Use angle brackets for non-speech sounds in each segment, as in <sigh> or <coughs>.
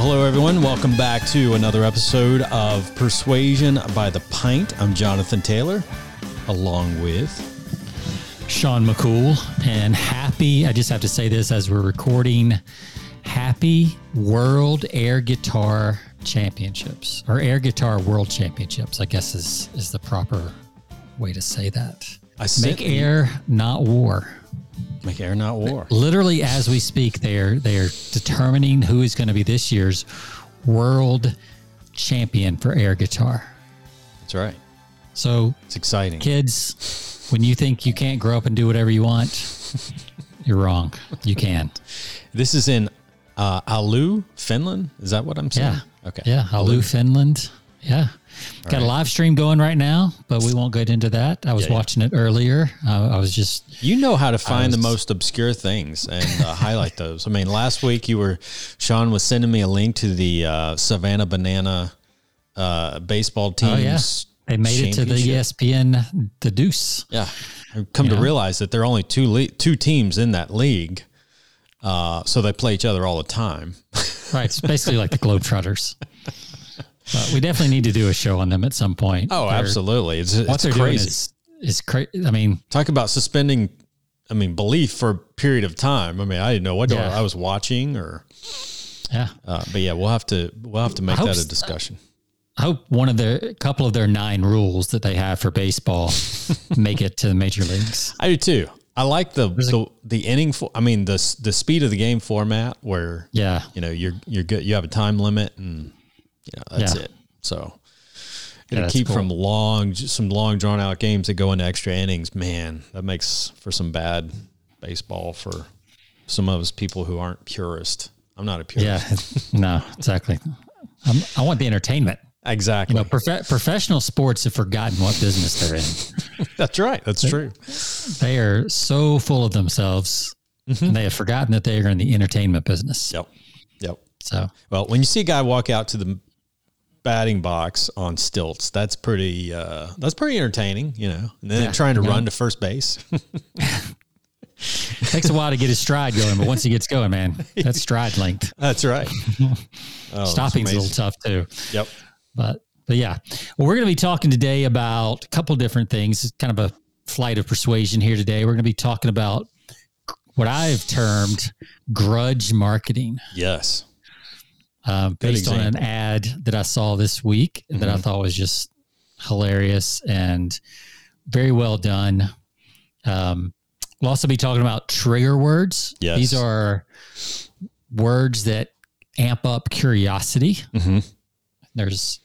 Well, hello, everyone. Welcome back to another episode of Persuasion by the Pint. I'm Jonathan Taylor, along with. Sean McCool, and happy, I just have to say this as we're recording, happy World Air Guitar Championships, or Air Guitar World Championships, I guess is, is the proper way to say that. I Make air, not war. Make air, not war. Literally, as we speak, they are they are determining who is going to be this year's world champion for air guitar. That's right. So, It's exciting. kids, when you think you can't grow up and do whatever you want, <laughs> you're wrong. You can. This is in uh, Alu, Finland. Is that what I'm saying? Yeah. Okay. Yeah, Alu, Finland. Yeah. Got a live stream going right now, but we won't get into that. I was Yeah, yeah. watching it earlier. I, I was just, You know how to find the most obscure things and uh, highlight those. I mean, last week you were, Sean was sending me a link to the uh, Savannah Banana uh, baseball teams. oh, yeah. They made it to the. ESPN, the Deuce. Yeah, I've come to Yeah. realize that there are only two le- two teams in that league, uh, so they play each other all the time. Right. It's basically like the <laughs> Globetrotters. But we definitely need to do a show on them at some point. Oh, They're- absolutely! It's, What it's they're doing crazy. is, is crazy. I mean, Talk about suspending. I mean, belief for a period of time. I mean, I didn't know what Yeah. I was watching, or yeah. uh, but yeah, we'll have to we'll have to make that a discussion. I hope one of their, a couple of their nine rules that they have for baseball <laughs> make it to the major leagues. I do too. I like the the, the inning. For, I mean, the the speed of the game format where Yeah. you know you're you're good. You have a time limit, and you know that's Yeah. it. So Yeah, it'll that's keep cool. from long, some long drawn out games that go into extra innings. Man, that makes for some bad baseball for some of us people who aren't purist. I'm not a purist. Yeah. <laughs> no, exactly. I'm, I want the entertainment. Exactly. You know, prof- professional sports have forgotten what business they're in. <laughs> That's right. That's true. They are so full of themselves, mm-hmm. and they have forgotten that they are in the entertainment business. Yep. Yep. So, Well, when you see a guy walk out to the batting box on stilts, that's pretty uh that's pretty entertaining, you know. And then Yeah, trying to yeah. run to first base. <laughs> takes a while to get his stride going, but once he gets going, man, that's stride length. <laughs> that's right. <laughs> Oh, Stopping's a little tough too. Yep. But but yeah, well, we're going to be talking today about a couple different things. It's kind of a flight of persuasion here today. We're going to be talking about what I've termed grudge marketing, Yes. Uh, based on an ad that I saw this week that I thought was just hilarious and very well done. Um, we'll also be talking about trigger words. Yes. These are words that amp up curiosity. Mhm. There's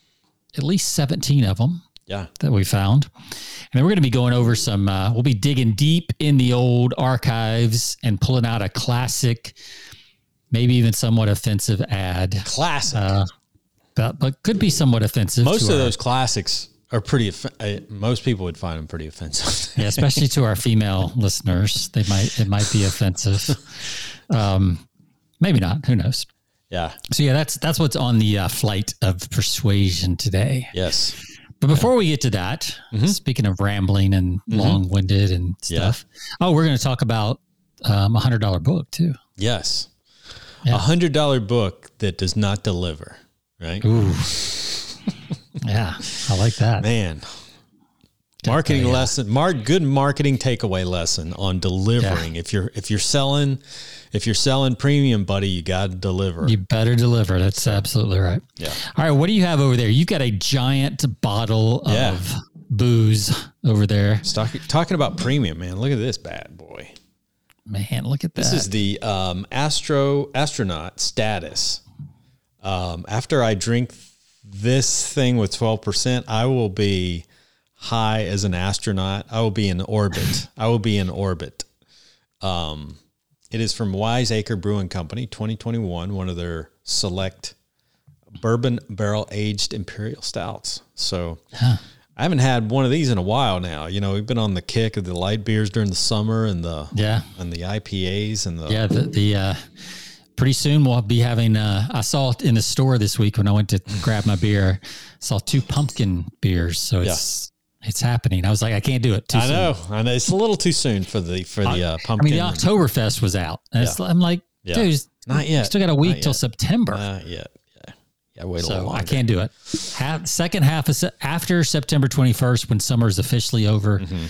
at least 17 of them Yeah. that we found. And then we're going to be going over some, uh, we'll be digging deep in the old archives and pulling out a classic, maybe even somewhat offensive ad. Classic. Uh, but, but could be somewhat offensive. most of our- those classics are pretty uh, most people would find them pretty offensive. <laughs> yeah, especially to our female listeners, they might, it might be offensive. Um, maybe not. Who knows? yeah. So yeah, that's, that's what's on the uh, flight of persuasion today. Yes. But before we get to that, Mm-hmm. speaking of rambling and long-winded and stuff, oh, we're going to talk about um, a hundred dollar book too. Yes. Yeah. A hundred dollar book that does not deliver. Right? Ooh, yeah, I like that. Man. Marketing yeah. lesson, mark good marketing takeaway lesson on delivering. If you're if you're selling if you're selling premium, buddy, you got to deliver. You better deliver. That's absolutely right. yeah. All right, what do you have over there? You've got a giant bottle of booze over there. Talk, talking about premium, man. Look at this bad boy. Man, look at that. This is the um, astro astronaut status. Um, after I drink this thing with twelve percent, I will be high as an astronaut. I will be in orbit. <laughs> I will be in orbit. Um, it is from Wiseacre Brewing Company, 2021, one of their select bourbon barrel aged imperial stouts. So I haven't had one of these in a while now. You know, we've been on the kick of the light beers during the summer and the yeah, and the IPAs and the yeah. The, the uh, pretty soon we'll be having. Uh, I saw it in the store this week when I went to grab my beer. Saw two pumpkin beers, so it's it's happening. I was like, I can't do it. Too I soon. know, I know. It's a little too soon for the for the uh, I mean, the Oktoberfest was out. And it's, I'm like, Yeah. Dude, Not yet. still got a week till. September. Not yet. Yeah. Wait a little so longer. I can't do it. Half, second half of se- after September 21st, when summer is officially over, Mm-hmm.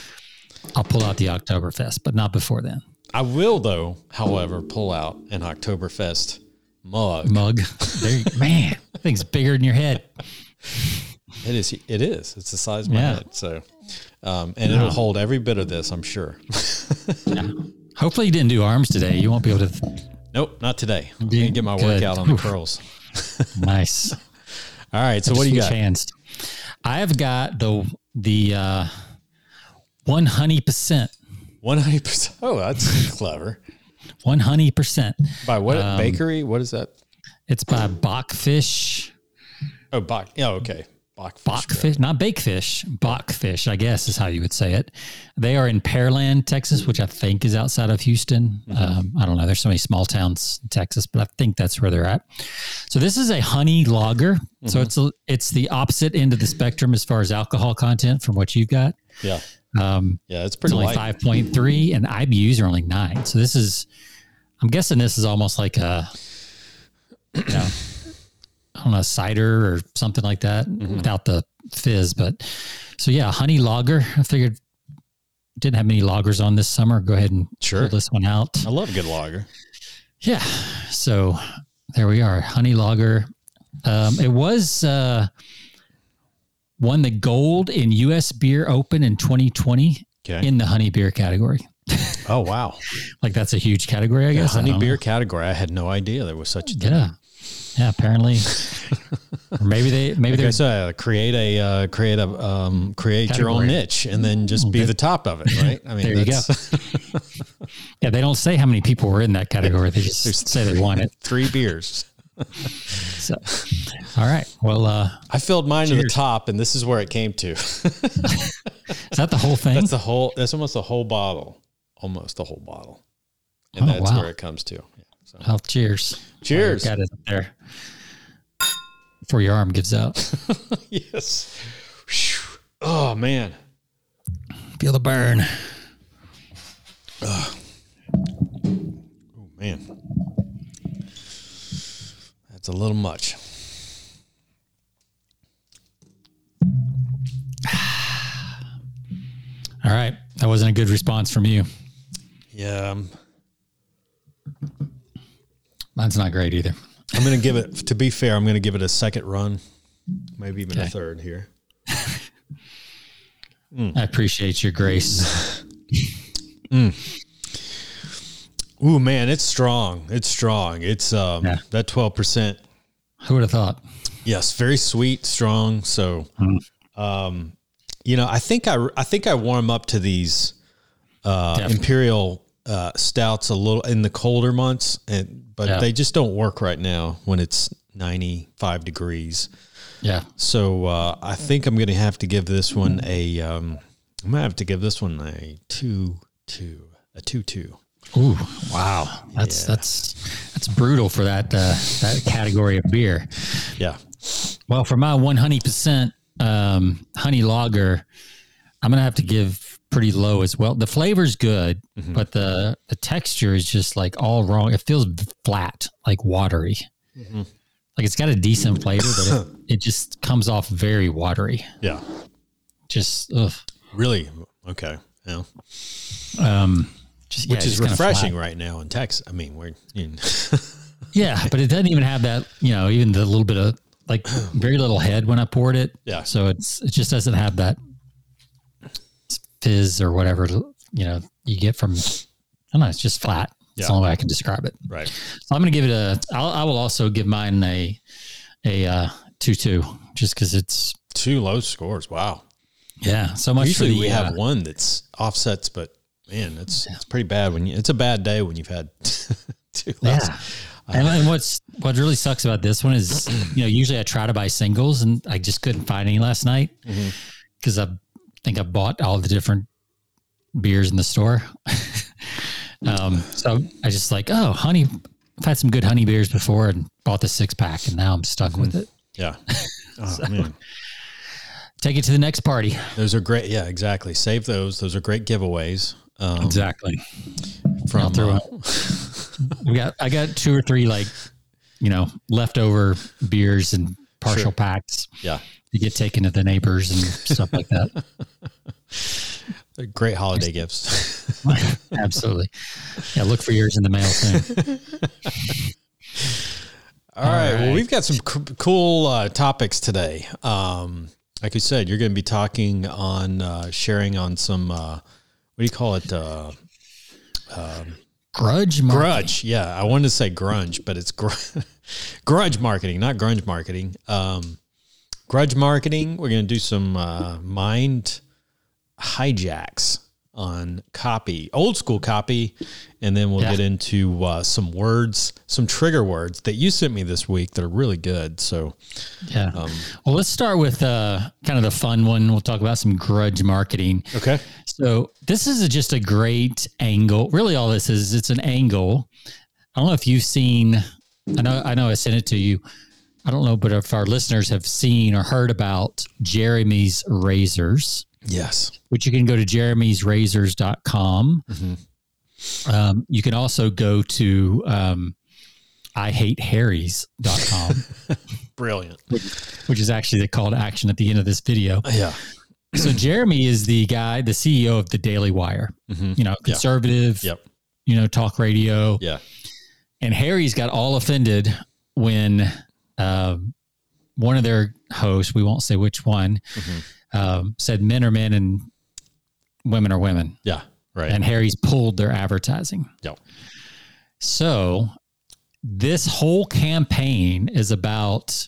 I'll pull out the Oktoberfest, but not before then. I will, though, however, pull out an Oktoberfest mug. Mug, there, man, that thing's bigger than your head. It is. It is. It's the size of my Yeah. head. So, um, and it'll hold every bit of this, I'm sure. Hopefully, you didn't do arms today. You won't be able to. nope, not today. I'm gonna get my Good. workout on the curls. <laughs> Nice. All right. So, what do you got? Hands. I have got the the uh, one honey percent. One hundred percent. Oh, that's clever. One honey percent. By what Um, bakery? What is that? It's by Bakfish. Oh, Bach. Yeah. Okay. Bach. Bakfish, not bakefish. Bakfish, I guess is how you would say it. They are in Pearland, Texas, which I think is outside of Houston. Um, I don't know. There's so many small towns in Texas, but I think that's where they're at. So this is a honey lager. So it's a, it's the opposite end of the spectrum as far as alcohol content from what you've got. Yeah. Um, Yeah. It's it's pretty only five point three, and IBUs are only nine. So this is, I'm guessing this is almost like a, you know, I don't know, cider or something like that Mm-hmm. without the fizz. But so yeah, honey lager. I figured didn't have many loggers on this summer. Go ahead and Sure. pull this one out. I love a good lager. Yeah. So there we are, honey lager. Um, it was uh, won the gold in U.S. Beer Open in 2020 Okay. in the honey beer category. oh wow. <laughs> Like that's a huge category, I guess. I honey don't beer know. category. I had no idea there was such a thing. Yeah. Yeah. Apparently, <laughs> or maybe they maybe they're so uh, create a uh, create a um, create your own niche and then just be the top of it, <laughs> right? I mean, There you go. <laughs> yeah they don't say how many people were in that category. They just say they won it. three beers. So, all right. Well, uh, I filled mine to the top, and this is where it came to. is that the whole thing? That's the whole. That's almost the whole bottle, almost the whole bottle, and Oh, that's wow. where it comes to. So. Well, cheers. Cheers. Got it there before your arm gives out. <laughs> yes. Oh man. Feel the burn. Oh man. That's a little much. All right. That wasn't a good response from you. Yeah. Um, Mine's not great either. I'm gonna give it. To be fair, I'm gonna give it a second run, maybe even a third here. I appreciate your grace. <laughs> Ooh man, it's strong. It's strong. It's um Yeah. that twelve percent. Who would have thought? Yes, very sweet, strong. So, um, you know, I think I I think I warm up to these uh, Definitely. imperial uh, stouts a little in the colder months, and but Yeah. they just don't work right now when it's 95 degrees. Yeah. So uh, I think I'm going to have to give this one a. Um, I'm going to have to give this one a two two a two two. Ooh, wow. That's Yeah. that's that's brutal for that uh, that category of beer. Yeah. Well, for my one honey percent um, honey lager, I'm gonna have to give pretty low as well. The flavor's good, but the the texture is just like all wrong. It feels flat, like watery. Like it's got a decent flavor, but it, <coughs> it just comes off very watery. Yeah. Just ugh. Really. Okay. Yeah. Um, just, yeah, Which is refreshing right now in Texas. I mean, we're in, <laughs> Yeah, but it doesn't even have that. You know, even the little bit of like very little head when I poured it. Yeah. So it's it just doesn't have that fizz or whatever you know you get from. I don't know. It's just flat. That's the only way I can describe it. right. So I'm going to give it a. I'll, I will also give mine a a uh, two two just because it's Two low scores. Wow. yeah so much Usually the we uh, have one that's offsets, but man, it's it's pretty bad when you. It's a bad day when you've had <laughs> two. lows. Yeah. And, and what's what really sucks about this one is, you know, usually I try to buy singles and I just couldn't find any last night because I think I bought all the different beers in the store. <laughs> um, so I just like, oh, honey. I've had some good honey beers before and bought the six pack, and now I'm stuck with it. Yeah. <laughs> Oh, man. Take it to the next party. Those are great. Yeah, exactly. Save those. Those are great giveaways. Um, Exactly. from uh, we got I got two or three like you know leftover beers and partial Sure. packs Yeah. To get taken to the neighbors and stuff like that. <laughs> They're great holiday gifts. <laughs> Absolutely. Yeah, look for yours in the mail soon. <laughs> All right. Well, we've got some c- cool uh, topics today. Um, like you said, you're going to be talking on uh, sharing on some, uh, what do you call it? Uh, Grudge marketing. grudge. Yeah. I wanted to say grunge, but it's gr- grudge marketing, not grunge marketing. Um, grudge marketing. We're going to do some uh, mind hijacks on copy, old school copy, and then we'll Yeah. get into uh, some words, some trigger words that you sent me this week that are really good. So, Yeah. um, well, let's start with uh, kind of the fun one. We'll talk about some grudge marketing. okay. So this is just a great angle. Really, all this is it's an angle. I don't know if you've seen. I know. I know. I sent it to you. I don't know, but if our listeners have seen or heard about Jeremy's razors, Yes. which you can go to jeremy'srazors.com. Um, you can also go to um, ihateharrys.com, <laughs> Brilliant. which is actually the call to action at the end of this video. Yeah. So Jeremy is the guy, the CEO of the Daily Wire. Mhm. You know, Yeah. conservative. Yep. You know, talk radio. Yeah. And Harry's got all offended when um, one of their hosts, we won't say which one, Mm-hmm. um, said men are men and women are women. Yeah. Right. And Harry's pulled their advertising. Yep. So this whole campaign is about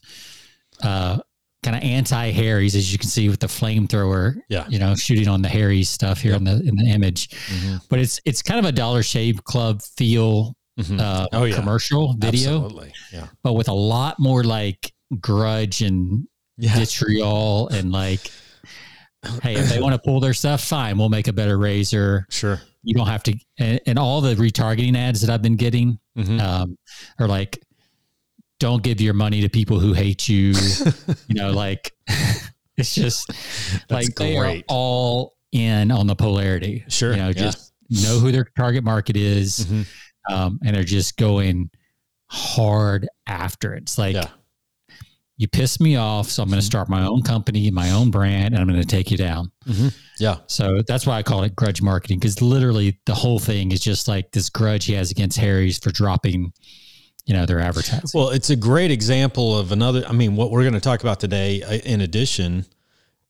uh, kind of anti Harry's, as you can see with the flamethrower. Yeah. You know, shooting on the Harry's stuff here in the in the image. Mhm. But it's it's kind of a Dollar Shave Club feel Mhm. uh, Oh, yeah. commercial video, Absolutely. Yeah. but with a lot more like grudge and Yeah. vitriol and like, hey, if they want to pull their stuff, fine, we'll make a better razor. Sure. You don't have to. And, and all the retargeting ads that I've been getting Mhm. um, are like, don't give your money to people who hate you. you know, <laughs> like <laughs> it's just like they are all in on the polarity. Sure, You know, yeah. just know who their target market is. Mhm. Um, and they're just going hard after it. It's like, Yeah. you piss me off. So I'm going to start my own company, my own brand, and I'm going to take you down. Yeah. So that's why I call it grudge marketing because literally the whole thing is just like this grudge he has against Harry's for dropping, you know, their advertising. Well, it's a great example of another. I mean, what we're going to talk about today, uh, in addition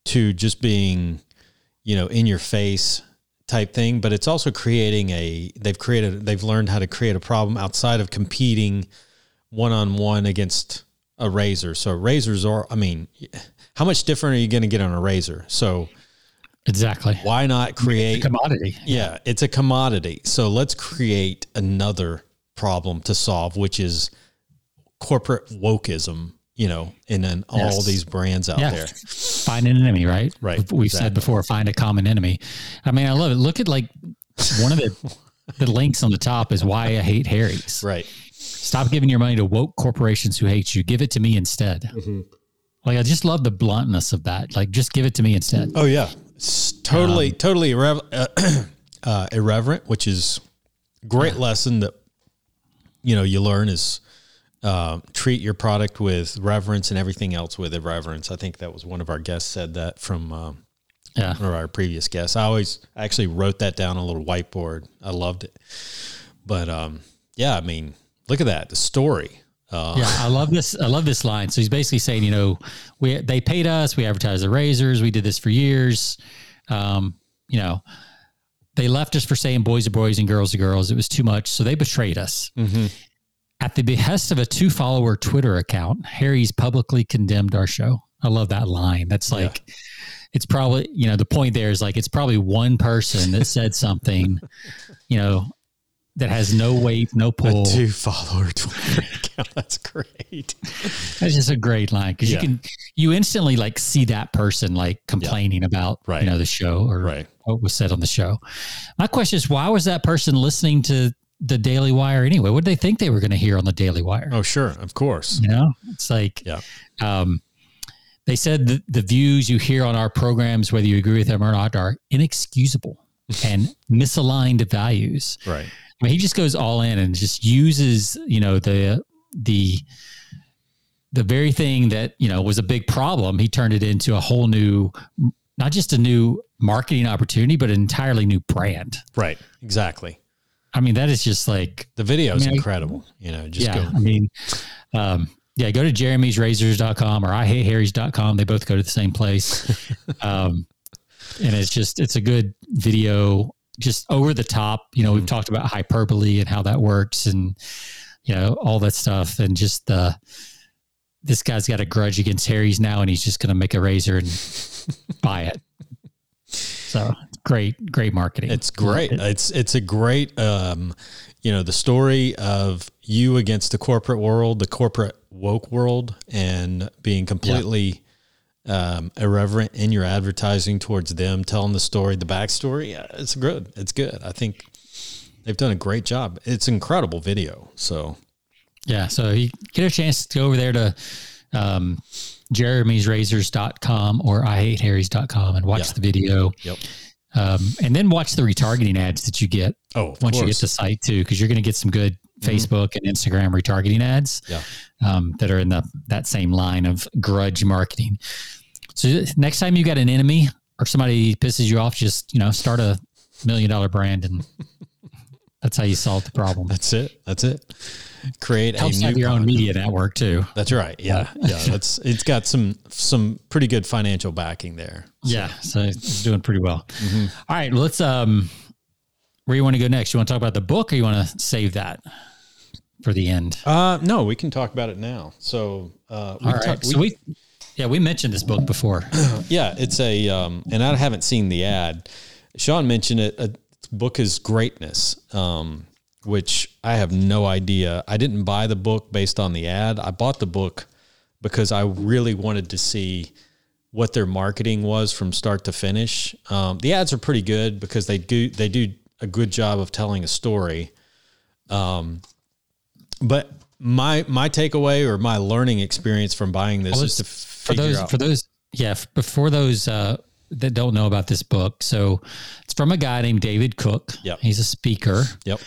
to just being, you know, in your face type thing, but it's also creating a. They've created. They've learned how to create a problem outside of competing one on one against a razor. So razors are. I mean, how much different are you going to get on a razor? So exactly. why not create a Commodity. Yeah, it's a commodity. So let's create another problem to solve, which is corporate wokeism, you know, and then all Yes. these brands out Yeah. there. Find an enemy, right? Right, We've exactly. said before, find a common enemy. I mean, I love it. Look at like one of the the links on the top is why I hate Harry's. Right. Stop giving your money to woke corporations who hate you. Give it to me instead. Mm-hmm. Like I just love the bluntness of that. Like just give it to me instead. Oh yeah, it's totally, totally irrev- uh, <clears throat> uh, irreverent, which is great lesson that you know you learn is uh, treat your product with reverence and everything else with irreverence. I think that was one of our guests said that from um, Yeah. or our previous guests. I always I actually wrote that down on a little whiteboard. I loved it. But um, yeah, I mean, look at that the story. Uh, Yeah, I love this. I love this line. So he's basically saying, you know, we they paid us, we advertised the razors, we did this for years. Um, you know, they left us for saying boys are boys and girls are girls. It was too much, so they betrayed us. Mhm. At the behest of a two follower Twitter account, Harry's publicly condemned our show. I love that line. That's like, it's probably you know the point there is like it's probably one person that said something, <laughs> you know, that has no weight, no pull. A two follower <laughs> Twitter account. That's great. That's just a great line because Yeah. you can you instantly like see that person like complaining about Right. you know the show or Right. what was said on the show. My question is, why was that person listening to the Daily Wire anyway? What did they think they were going to hear on the Daily Wire? Oh, sure, of course. You know, it's like Yeah. um, they said the, the views you hear on our programs, whether you agree with them or not, are inexcusable <laughs> and misaligned values. Right. I mean, he just goes all in and just uses, you know, the the the very thing that you know was a big problem. He turned it into a whole new, not just a new marketing opportunity, but an entirely new brand. Right. Exactly. I mean, that is just like The video is I mean, incredible. You know, just yeah. go. I mean, um, yeah, go to jeremy'srazors.com or ihateharrys.com. They both go to the same place. <laughs> um, and it's just, it's a good video, just over the top. You know, we've talked about hyperbole and how that works and, you know, all that stuff. And just, uh, this guy's got a grudge against Harry's now and he's just going to make a razor and <laughs> buy it. So great, great marketing. It's great. It's it's a great um, you know, the story of you against the corporate world, the corporate woke world, and being completely um, irreverent in your advertising towards them, telling the story, the backstory. Yeah, it's good. It's good. I think they've done a great job. It's incredible video. So Yeah. So you get a chance to go over there to um, jeremy'srazors.com or ihateharrys.com and watch Yeah. the video. Yep. Um, and then watch the retargeting ads that you get oh, once you get course. the site too, because you're going to get some good Facebook and Instagram retargeting ads Yeah. um, that are in the that same line of grudge marketing. So next time you got an enemy or somebody pisses you off, just you know start a million dollar brand and that's how you solve the problem. <laughs> That's it. That's it. Create a Helps new have your own media network too. That's right. Yeah. Yeah. That's it's got some some pretty good financial backing there. Yeah, so it's doing pretty well. Mm-hmm. All right, let's um where you want to go next? You want to talk about the book or you want to save that for the end? Uh, no, we can talk about it now. So, uh, we All right. talk- so we yeah, we mentioned this book before. <clears throat> yeah, it's a, um, and I haven't seen the ad. Sean mentioned it. A book is greatness, um, which I have no idea. I didn't buy the book based on the ad. I bought the book because I really wanted to see what their marketing was from start to finish. Um, the ads are pretty good because they do they do a good job of telling a story. Um, but my my takeaway or my learning experience from buying this Well, is to for those out. for those yeah before those uh that don't know about this book so it's from a guy named david cook Yep. he's a speaker yep.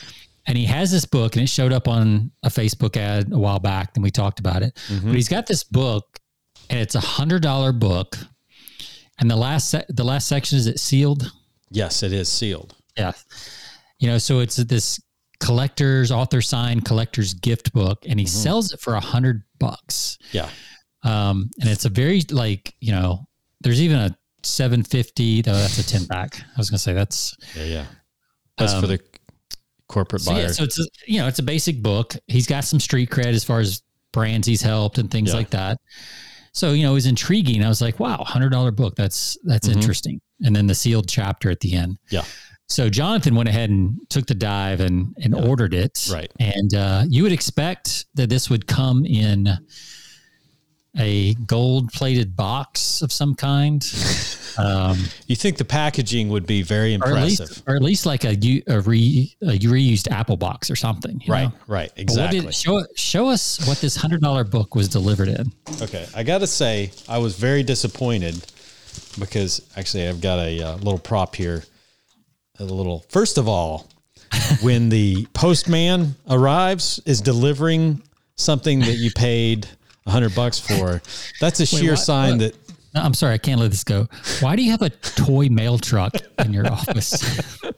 and he has this book and it showed up on a facebook ad a while back and we talked about it Mm-hmm. but he's got this book and it's a hundred dollar book and the last se- the last section is it sealed Yes, it is sealed. yeah you know so it's this collector's author signed collector's gift book and he Mm-hmm. sells it for a hundred bucks Yeah. um, and it's a very like you know, there's even a 750. Though that's a 10 pack. I was gonna say that's Yeah, yeah. That's for Um, the corporate so buyer. yeah. So it's a, you know, it's a basic book. He's got some street cred as far as brands he's helped and things Yeah. like that. So you know, it was intriguing. I was like, wow, hundred dollar book. That's that's Mhm. interesting. And then the sealed chapter at the end. Yeah. So Jonathan went ahead and took the dive and and Yeah. ordered it. Right. And uh, you would expect that this would come in a gold plated box of some kind. Um, you think the packaging would be very or at impressive. least, or at least like a, a, re, a reused Apple box or something. you right, know? right. Exactly. did, show show us what this hundred dollar book was delivered in. okay. I got to say, I was very disappointed because actually I've got a uh, little prop here. A little, first of all, <laughs> when the postman arrives, is delivering something that you paid a hundred bucks for, that's a sheer what? sign What? that No, I'm sorry, I can't let this go. Why do you have a toy mail truck in your office? <laughs>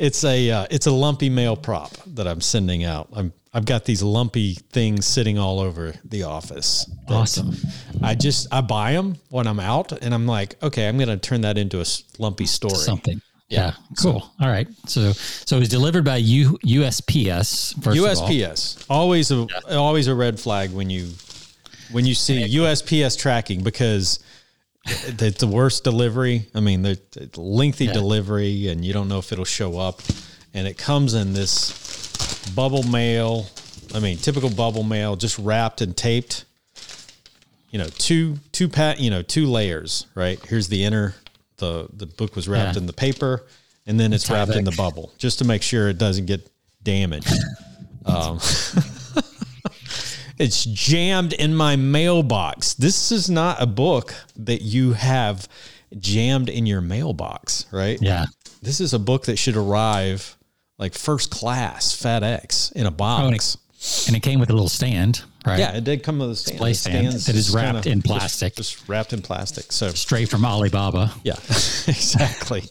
It's a uh, it's a lumpy mail prop that I'm sending out. I'm I've got these lumpy things sitting all over the office. Awesome. I just I buy them when I'm out, and I'm like, okay, I'm going to turn that into a lumpy story. Something. Yeah, cool. All right. So so it was delivered by U, USPS. First Of all. USPS always a always a red flag when you when you see USPS tracking because it's the worst delivery. I mean, the lengthy Yeah. delivery, and you don't know if it'll show up. And it comes in this bubble mail. I mean, typical bubble mail, just wrapped and taped. You know, two two pat. You know, two layers. Right here's the inner. the The book was wrapped Yeah. in the paper, and then it's wrapped in the bubble, just to make sure it doesn't get damaged. <laughs> um, <laughs> it's jammed in my mailbox. This is not a book that you have jammed in your mailbox, right? Yeah. This is a book that should arrive like first class FedEx in a box. and it came with a little stand, right? yeah, it did come with a stand. Display stand that is wrapped kinda- in plastic. just wrapped in plastic. So Straight from Alibaba. Yeah, <laughs> exactly.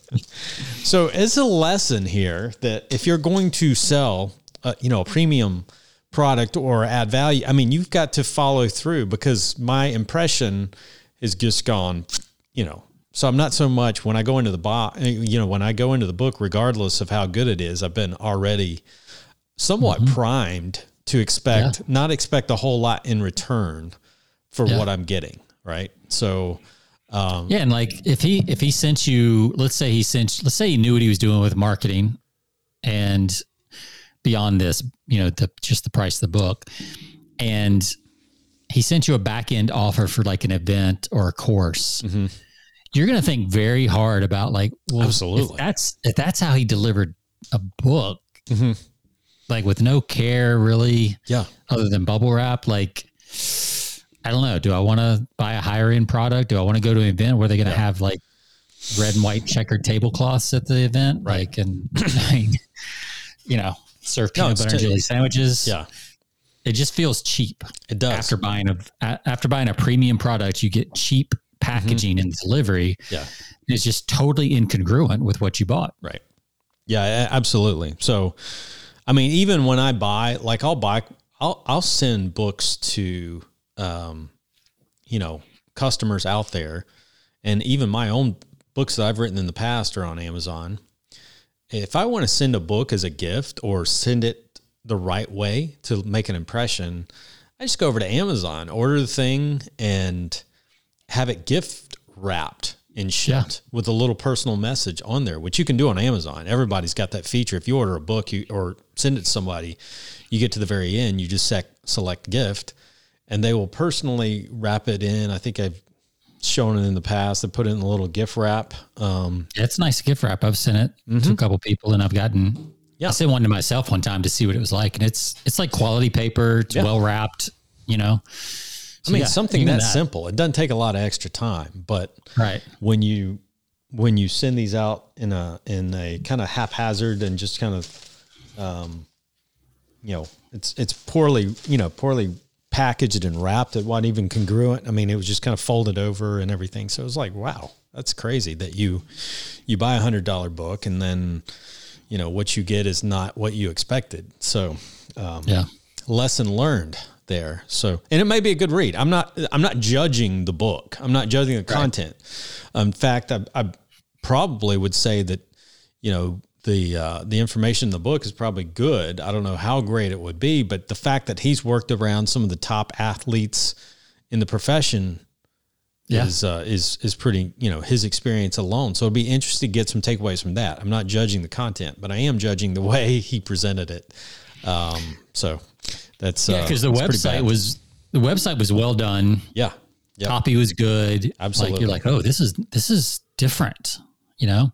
so it's a lesson here that if you're going to sell, uh, you know, a premium product or add value, I mean, you've got to follow through because my impression is just gone, you know. So I'm not so much when I go into the box, you know, when I go into the book, regardless of how good it is, I've been already somewhat primed to expect, not expect a whole lot in return for Yeah. what I'm getting. Right. So, um, Yeah, and like if he if he sent you, let's say he sent, let's say he knew what he was doing with marketing, and beyond this, you know, the just the price of the book, and he sent you a back end offer for like an event or a course. You're going to think very hard about like, well, Absolutely. If that's if that's how he delivered a book, Mhm. like with no care really, yeah. other than bubble wrap like i don't know do i want to buy a higher end product do i want to go to an event where they're going to have like red and white checkered tablecloths at the event Right. like and <clears throat> you know serve No, peanut it's butter and jelly sandwiches Yeah. it just feels cheap It does. after buying a a- after buying a premium product you get cheap packaging and delivery yeah. it's just totally incongruent with what you bought Right. Yeah, absolutely. So, I mean, even when I buy, like, I'll buy, I'll I'll send books to, um, you know, customers out there, and even my own books that I've written in the past are on Amazon. If I want to send a book as a gift or send it the right way to make an impression, I just go over to Amazon, order the thing, and have it gift wrapped and shipped with a little personal message on there, which you can do on Amazon. Everybody's got that feature. If you order a book you, or send it to somebody, you get to the very end, you just sec, select gift, and they will personally wrap it in. I think I've shown it in the past. They put it in a little gift wrap. Um, it's a nice gift wrap. I've sent it to a couple people, and I've gotten. Mm-hmm. Yeah. I sent one to myself one time to see what it was like, and it's it's like quality paper. It's Yeah. well wrapped. You know. I mean, yeah, something that, that. simple. It doesn't take a lot of extra time, but Right. when you when you send these out in a in a kind of haphazard and just kind of um, you know it's it's poorly you know poorly packaged and wrapped it wasn't even congruent i mean it was just kind of folded over and everything so it was like wow that's crazy that you you buy a hundred dollar book and then you know what you get is not what you expected so um, Yeah. lesson learned there. So, and it may be a good read. I'm not, I'm not judging the book. I'm not judging the content. In fact, I, I probably would say that, you know, the, uh, the information in the book is probably good. I don't know how great it would be, but the fact that he's worked around some of the top athletes in the profession Yeah. is, uh, is, is pretty, you know, his experience alone. So it'd be interesting to get some takeaways from that. I'm not judging the content, but I am judging the <laughs> way he presented it. Um, so that's, Yeah, uh, because the website was the website was well done. Yeah. Yeah. Copy was good. Absolutely. Like you're like, oh, this is this is different. You know,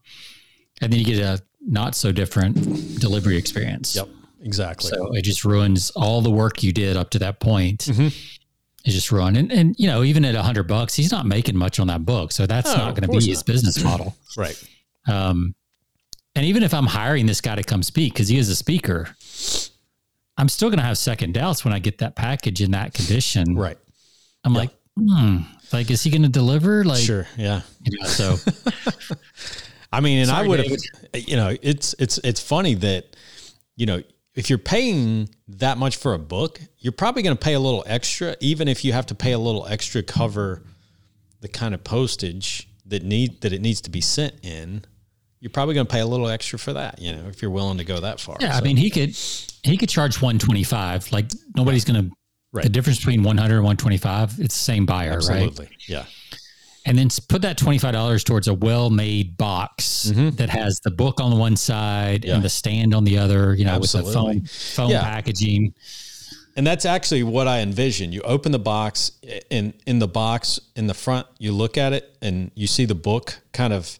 and then you get a not so different delivery experience. Yep. Exactly. So it just ruins all the work you did up to that point. Mm-hmm. It's just ruined. And, and, you know, even at a hundred bucks, he's not making much on that book. So that's No, not going to be his not. business model. <clears throat> right. Um, and even if I'm hiring this guy to come speak, because he is a speaker, I'm still going to have second doubts when I get that package in that condition. Right. I'm like, hmm, like, is he going to deliver? Like, Sure. Yeah. you know, so <laughs> I mean, and I would have, you know, it's, it's, it's funny that, you know, if you're paying that much for a book, you're probably going to pay a little extra, even if you have to pay a little extra cover the kind of postage that need, that it needs to be sent in. You're probably going to pay a little extra for that, you know, if you're willing to go that far. yeah, I mean, he could, he could charge 125. Like nobody's going to, Right. the difference between 100 and 125, it's the same buyer, right? absolutely. Yeah. And then put that $25 towards a well-made box that has the book on the one side Mm-hmm. Yeah. and the stand on the other, you know, with the Absolutely. phone, phone Yeah. packaging. And that's actually what I envision. You open the box, and in the box in the front, you look at it and you see the book kind of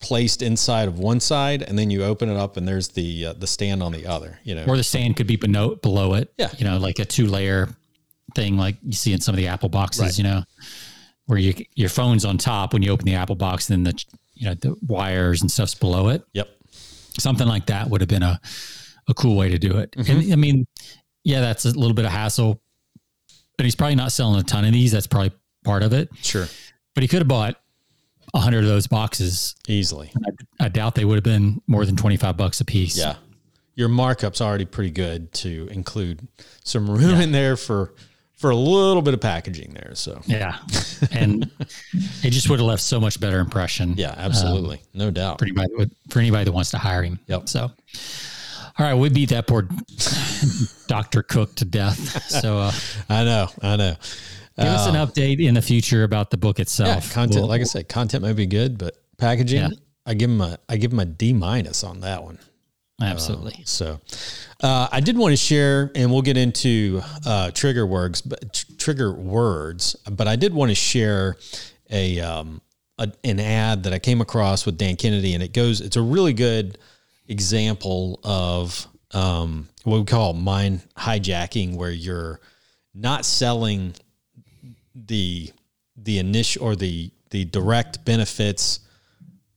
placed inside of one side, and then you open it up, and there's the uh, the stand on the other. You know, Or the stand could be below, below it. Yeah. You know, like a two layer thing like you see in some of the Apple boxes, Right. you know, where you, your phone's on top when you open the Apple box and then the, you know, the wires and stuff's below it. yep, something like that would have been a, a cool way to do it. Mm-hmm. And I mean, yeah, that's a little bit of hassle, but he's probably not selling a ton of these. That's probably part of it. Sure. But he could have bought a hundred of those boxes. Easily. I, I doubt they would have been more than 25 bucks a piece. Yeah. Your markup's already pretty good to include some room in there for for a little bit of packaging there. So Yeah. And <laughs> it just would have left so much better impression. yeah, absolutely. no doubt. For anybody, that- for anybody that wants to hire him. Yep. So, all right, we beat that poor <laughs> Dr. Cook to death. So, uh, I know, I know. give us an update in the future about the book Yeah, itself. content. We'll- like I said, content might be good, but packaging, Yeah. I give him a I give him a D minus on that one. Absolutely. So, uh, I did want to share, and we'll get into uh, trigger words, but tr- trigger words. But I did want to share a, um, a an ad that I came across with Dan Kennedy, and it goes. It's a really good example of um, what we call mind hijacking, where you're not selling the the initial or the the direct benefits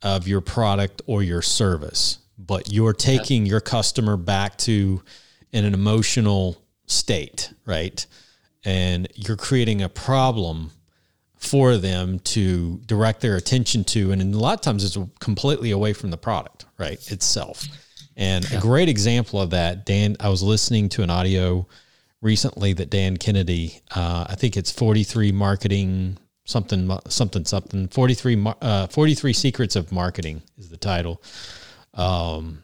of your product or your service, but you're taking your customer back to in an emotional state, right? And you're creating a problem for them to direct their attention to. And a lot of times it's completely away from the product, right? Itself. And a great example of that, Dan, I was listening to an audio recently that Dan Kennedy, uh, I think it's 43 marketing something something something 43 uh, 43 secrets of marketing is the title. Um,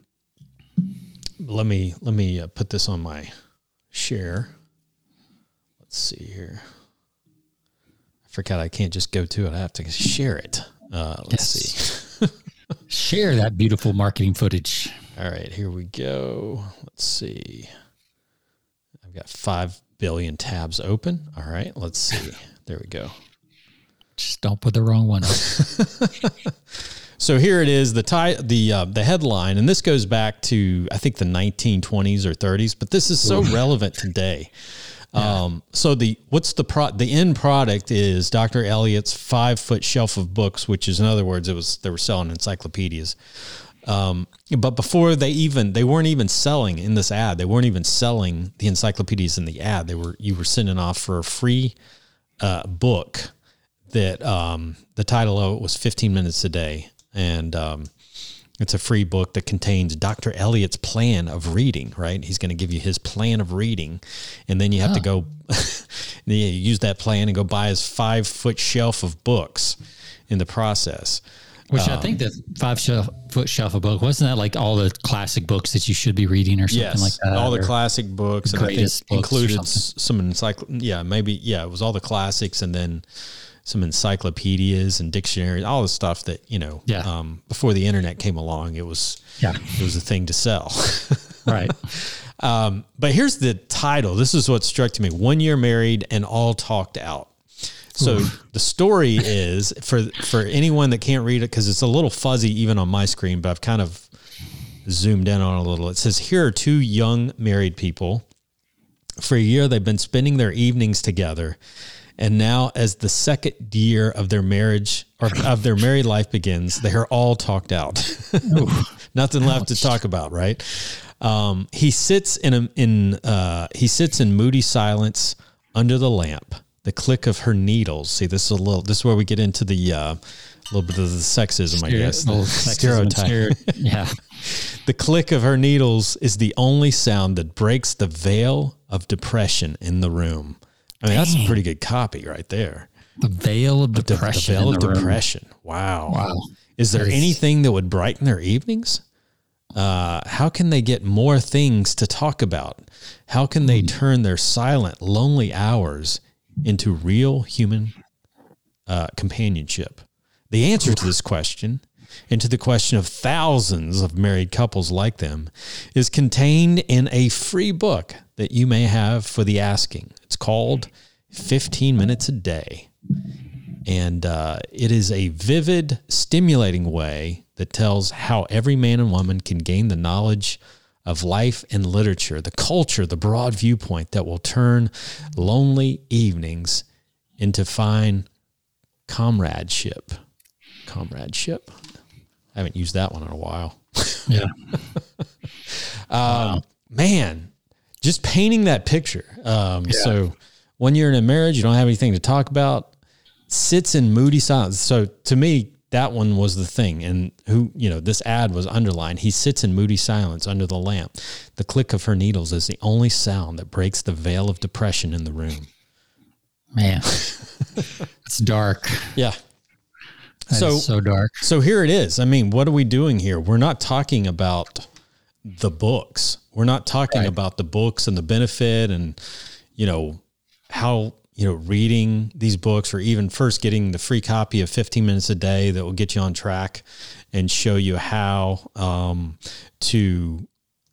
let me let me uh, put this on my share. Let's see here. I forgot I can't just go to it. I have to share it. Uh, let's Yes. see. <laughs> Share that beautiful marketing footage. All right, here we go. Let's see. I've got five billion tabs open. All right, let's see. There we go. Just don't put the wrong one up. <laughs> So here it is, the tie, the uh, the headline, and this goes back to I think the 1920s or 30s, but this is so relevant today. Um, so the what's the pro the end product is Dr. Eliot's five foot shelf of books, which is in other words, it was they were selling encyclopedias. Um, but before they even they weren't even selling in this ad, they weren't even selling the encyclopedias in the ad. They were you were sending off for a free uh, book that um, the title of it was 15 minutes a day and um, it's a free book that contains dr eliot's plan of reading right? He's going to give you his plan of reading and then you have to go <laughs> you use that plan and go buy his five foot shelf of books in the process. Which I think the five shelf, foot shelf of book wasn't that like all the classic books that you should be reading or something yes like that? all the classic books and i think greatest books or included some encycl yeah maybe yeah it was all the classics and then some encyclopedias and dictionaries all the stuff that you know Yeah. um, before the internet came along it was yeah, it was a thing to sell. <laughs> Right. um, but here's the title. This is what struck to me. One year married and all talked out. So the story is for for anyone that can't read it because it's a little fuzzy even on my screen but i've kind of zoomed in on it a little. It says here are two young married people. For a year they've been spending their evenings together and now as the second year of their marriage or of their married life begins they are all talked out. <laughs> Nothing left to talk about right? Um, he sits in a, in uh, he sits in moody silence under the lamp the click of her needles. See this is a little this is where we get into the uh, little bit of the sexism i guess the stereotype. stere- <laughs> yeah. the click of her needles is the only sound that breaks the veil of depression in the room. I mean, that's some pretty good copy right there. The veil of The, the veil of the room. depression. Wow. Wow. Is there anything that would brighten their evenings? Uh, how can they get more things to talk about? How can they turn their silent, lonely hours into real human uh, companionship? The answer to this question, and to the question of thousands of married couples like them, is contained in a free book that you may have for the asking. It's called 15 Minutes a Day. And uh, it is a vivid, stimulating way that tells how every man and woman can gain the knowledge of life and literature, the culture, the broad viewpoint that will turn lonely evenings into fine comradeship. Comradeship. I haven't used that one in a while. Yeah. <laughs> um, Man, just painting that picture. Um, So when you're in a marriage, you don't have anything to talk about. Sits in moody silence. So to me, that one was the thing. And who, you know, this ad was underlined. He sits in moody silence under the lamp. The click of her needles is the only sound that breaks the veil of depression in the room. Man, <laughs> it's dark. Yeah. That So- so dark. So here it is. I mean, what are we doing here? We're not talking about the books. We're not talking Right. about the books and the benefit and, you know, how, you know, reading these books or even first getting the free copy of 15 minutes a day that will get you on track and show you how um, to,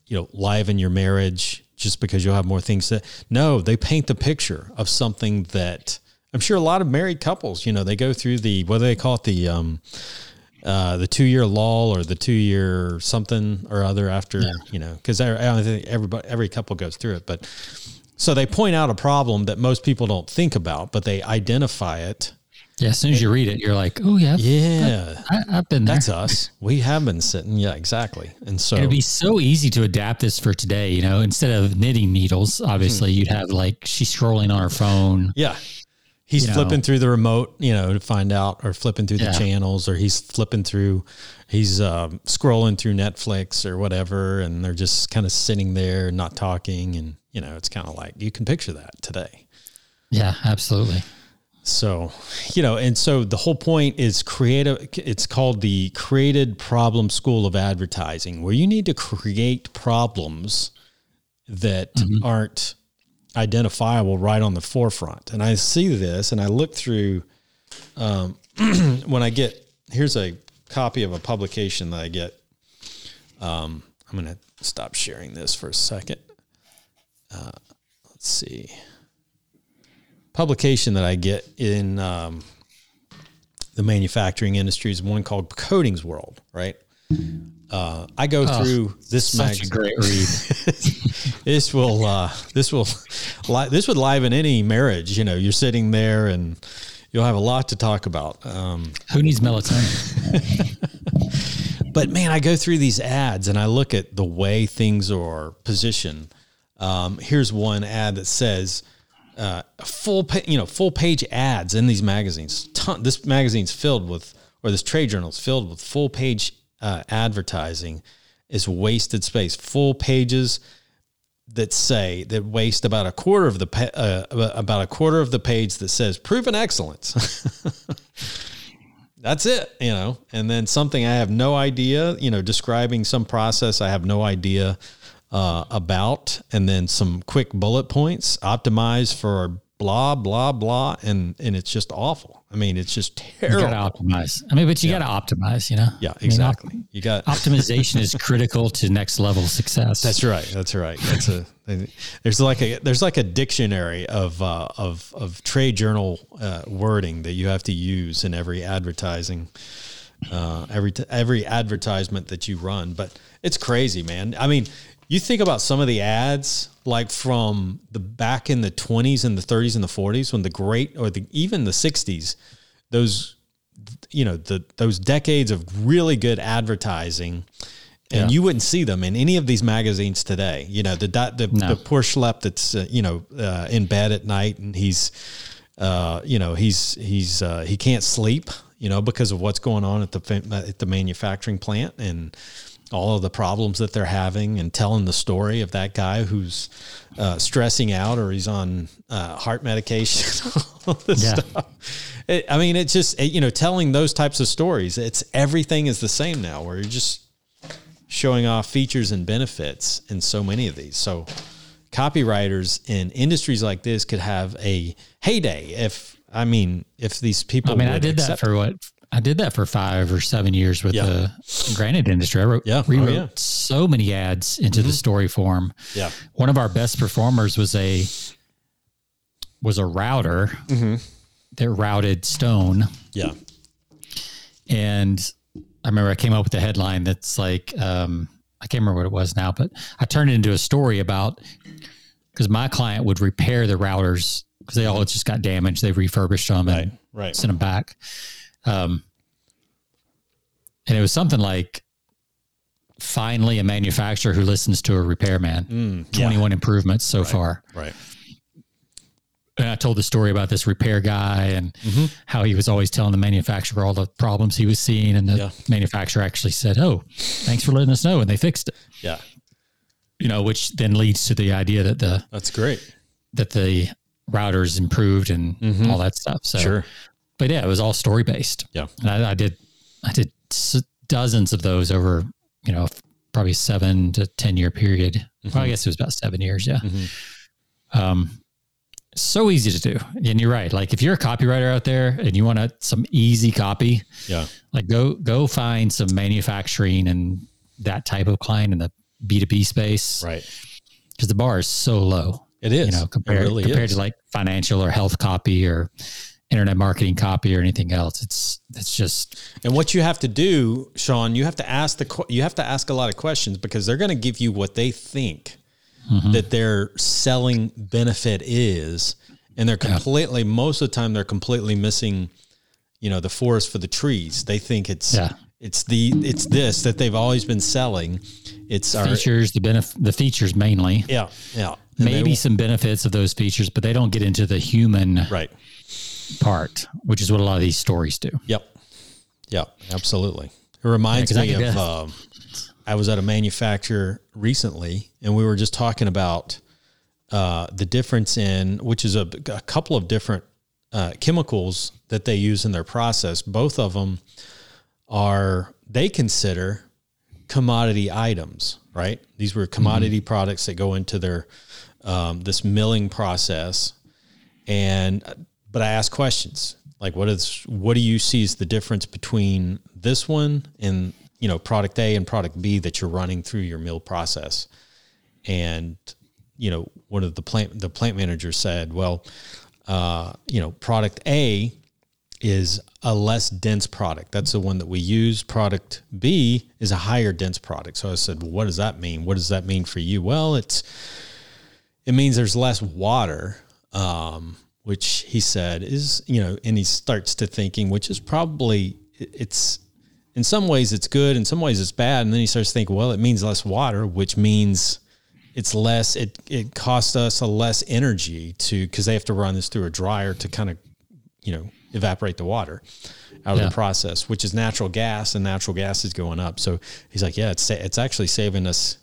you know, liven your marriage just because you'll have more things to. No, they paint the picture of something that I'm sure a lot of married couples, you know, they go through the, what do they call it? The, um, uh, the two year lull or the two year something or other after, you know, because I, I don't think everybody, every couple goes through it. But so they point out a problem that most people don't think about, but they identify it. Yeah. As soon as you read it, you're like, oh, yeah. Yeah, I, I've been there. that's us. We have been sitting. Yeah, exactly. And so, It'd be so easy to adapt this for today. You know, instead of knitting needles, obviously Hmm. you'd have like she's scrolling on her phone. yeah, he's You know. flipping through the remote, you know, to find out, or flipping through the channels, or he's flipping through, he's um, scrolling through Netflix or whatever, and they're just kind of sitting there, not talking, and you know, it's kind of like you can picture that today. Yeah, absolutely. So, you know, and so the whole point is creative. It's called the Created Problem School of Advertising, where you need to create problems that aren't identifiable right on the forefront. And I see this and I look through um, <clears throat> when I get here's a copy of a publication that I get. Um, I'm going to stop sharing this for a second. Uh, let's see publication that I get in um, the manufacturing industry is one called Coatings World, right? Uh, I go through this magazine. great read. <laughs> This will uh, this will li- this would liven any marriage. You know, you're sitting there and you'll have a lot to talk about. Um, Who needs melatonin? <laughs> but man, I go through these ads and I look at the way things are positioned. Um, here's one ad that says uh, full, pa- you know, full page ads in these magazines. Ton- this magazine's filled with, or this trade journal is filled with full page uh, advertising. Is wasted space. Full pages that say that waste about a quarter of the uh, about a quarter of the page that says proven excellence. <laughs> that's it, you know. And then something I have no idea, you know, describing some process I have no idea uh, about, and then some quick bullet points optimized for blah blah blah, and and it's just awful. I mean, it's just You terrible. gotta optimize. I mean, but you gotta optimize, you know? yeah, I mean, op- exactly. you got <laughs> optimization is critical to next level success. That's right. That's right. That's a there's like a there's like a dictionary of uh, of of trade journal uh, wording that you have to use in every advertising, uh, every t- every advertisement that you run. But it's crazy, man. I mean, you think about some of the ads like from the back in the 20s and the 30s and the 40s when the great or the even the 60s, those you know the those decades of really good advertising and Yeah. you wouldn't see them in any of these magazines today you know the the, No. the poor schlep that's uh, you know uh, in bed at night and he's uh, you know he's he's uh, he can't sleep you know because of what's going on at the at the manufacturing plant and all of the problems that they're having and telling the story of that guy who's uh, stressing out or he's on uh, heart medication <laughs> all this Yeah. stuff it, I mean, it's just you know telling those types of stories. It's everything is the same now, where you're just showing off features and benefits in so many of these. So, copywriters in industries like this could have a heyday if I mean if these people. I mean, I did that for what? I did that for five or seven years with Yeah. the granite industry. I wrote, Yeah. Oh, rewrote yeah. Mm-hmm. so many ads into the story form. Yeah, One of our best performers was a was a router Mm-hmm. that routed stone, yeah, and I remember I came up with a headline that's like um, I can't remember what it was now, but I turned it into a story about because my client would repair the routers because they all just got damaged. They refurbished them right, and right. sent them back. Um, and it was something like finally a manufacturer who listens to a repairman. Mm, yeah. 21 improvements so far. Right. And I told the story about this repair guy and Mm-hmm. how he was always telling the manufacturer all the problems he was seeing. And the Yeah. manufacturer actually said, Oh, thanks for letting us know. And they fixed it, Yeah. you know, which then leads to the idea that the, That's great. that the routers improved and all that stuff. So, Mm-hmm. Sure. But yeah, it was all story based. Yeah. And I, I did, I did s- dozens of those over, you know, probably seven to 10 year period. Mm-hmm. Well, I guess it was about seven years. Yeah. Um, so easy to do. And you're right. Like if you're a copywriter out there and you want a, some easy copy, Yeah. like go, go find some manufacturing and that type of client in the B2B space. Right. Cause the bar is so low, It is. you know, compared, it really compared is. to like financial or health copy or internet marketing copy or anything else. It's, it's just, And what you have to do, Sean, you have to ask the you have to ask a lot of questions because they're going to give you what they think mm-hmm. that their selling benefit is, and they're completely most of the time they're completely missing, you know, the forest for the trees. They think it's Yeah. it's the it's this that they've always been selling. It's our features, the benef- the features mainly, yeah yeah And maybe some benefits of those features, but they don't get into the human right part, which is what a lot of these stories do. Yep. Yep. Absolutely. It reminds I me could of, um, I was at a manufacturer recently and we were just talking about uh, the difference in, which is a, a couple of different uh, chemicals that they use in their process. Both of them are, they consider commodity items, right? These were commodity products that go into their, um, this milling process and but I ask questions. Like what is what do you see as the difference between this one and you know product A and product B that you're running through your mill process? And you know one of the plant the plant manager said well uh, you know product A is a less dense product. That's the one that we use. Product B is a higher dense product. So I said well, what does that mean? What does that mean for you? Well it's it means there's less water um, which he said is you know and he starts to thinking which is probably it's in some ways it's good in some ways it's bad and then he starts thinking well it means less water which means it's less it it costs us a less energy to because they have to run this through a dryer to kind of you know evaporate the water out of Yeah. the process which is natural gas and natural gas is going up so he's like yeah it's it's actually saving us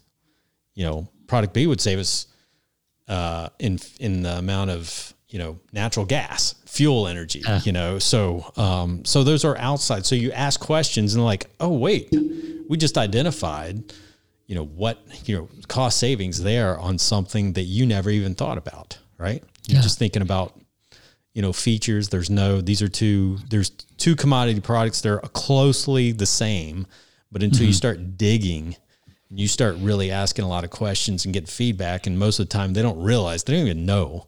you know product b would save us uh, in in the amount of you know natural gas fuel energy you know so um, so those are outside. So you ask questions and like oh wait we just identified you know what you know cost savings there on something that you never even thought about right? You're Yeah. just thinking about you know features. There's no these are two there's two commodity products. They're closely the same but until you start digging and you start really asking a lot of questions and get feedback and most of the time they don't realize they don't even know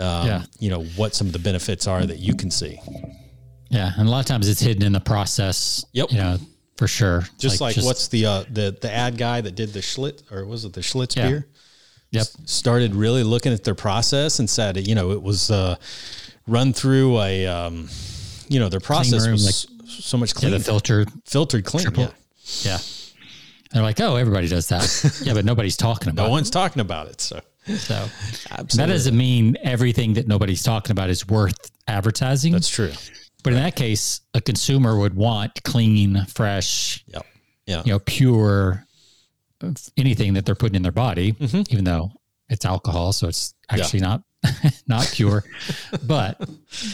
um, Yeah. you know what some of the benefits are that you can see Yeah, and a lot of times it's hidden in the process. Yep. You know, for sure. just like, what's the uh, the the ad guy that did the Schlitz or was it the Schlitz Yeah. beer Yep. started really looking at their process and said you know it was uh, run through a um, you know their process room, was so much Yeah, clean the filter. filtered clean triple- yeah. Yeah. They're like, oh, everybody does that. <laughs> yeah, but nobody's talking about no it. No one's talking about it so So that doesn't mean everything that nobody's talking about is worth advertising. that's true but in that case, a consumer would want clean, fresh, yep yeah you know, pure anything that they're putting in their body, Mm-hmm. even though it's alcohol, so it's actually not <laughs> not pure. but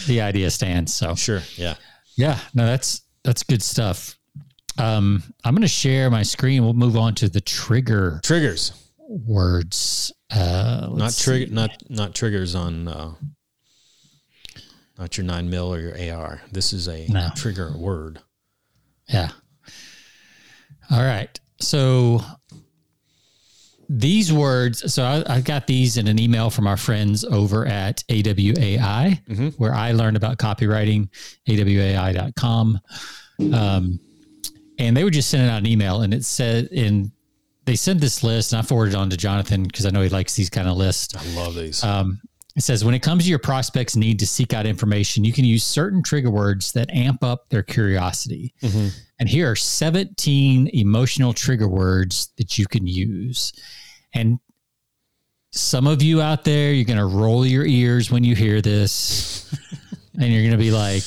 the idea stands. So sure yeah yeah, no, that's that's good stuff. Um, I'm going to share my screen. We'll move on to the trigger triggers words. Uh, not trigger not not triggers on uh, not your nine mil or your AR. This is a No. trigger word. Yeah. All right. So these words, so I, I got these in an email from our friends over at AWAI, where I learned about copywriting, awai.com. Um, and they were just sending out an email and it said, in they sent this list and I forwarded it on to Jonathan because I know he likes these kind of lists. I love these. Um, It says when it comes to your prospects' need to seek out information, you can use certain trigger words that amp up their curiosity. And here are 17 emotional trigger words that you can use. And some of you out there, you're going to roll your ears when you hear this, <laughs> and you're going to be like,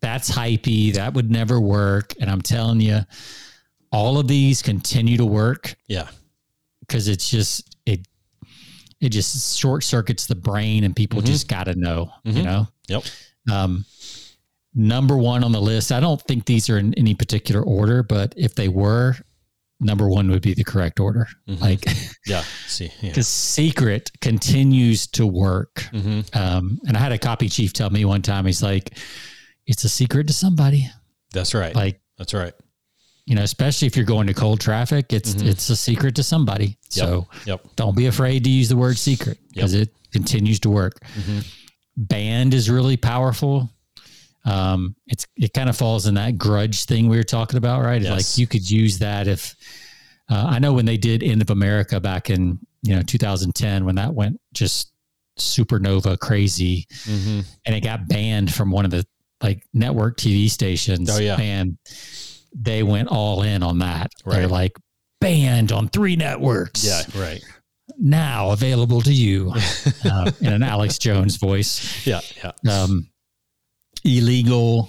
that's hypey. That would never work. And I'm telling you, all of these continue to work Yeah. because it's just it it just short circuits the brain and people just got to know you Mhm. know Yep. um number one on the list i don't think these are in any particular order but if they were number one would be the correct order Mhm. like <laughs> Yeah. See. Yeah. because secret continues to work hmm um and i had a copy chief tell me one time he's like it's a secret to somebody That's right. like That's right. You know especially if you're going to cold traffic it's Mhm. it's a secret to somebody Yep. so Yep. don't be afraid to use the word secret because it continues to work. Mhm. Banned is really powerful. Um, it's it kind of falls in that grudge thing we were talking about, right? Yes. Like you could use that if uh, I know when they did End of America back in you know 2010 when that went just supernova crazy hmm and it got banned from one of the like network TV stations. Oh, yeah. and they went all in on that. They're Right. like banned on three networks Yeah. Right. now available to you <laughs> uh, in an Alex Jones voice. Yeah. Yeah. Um, illegal,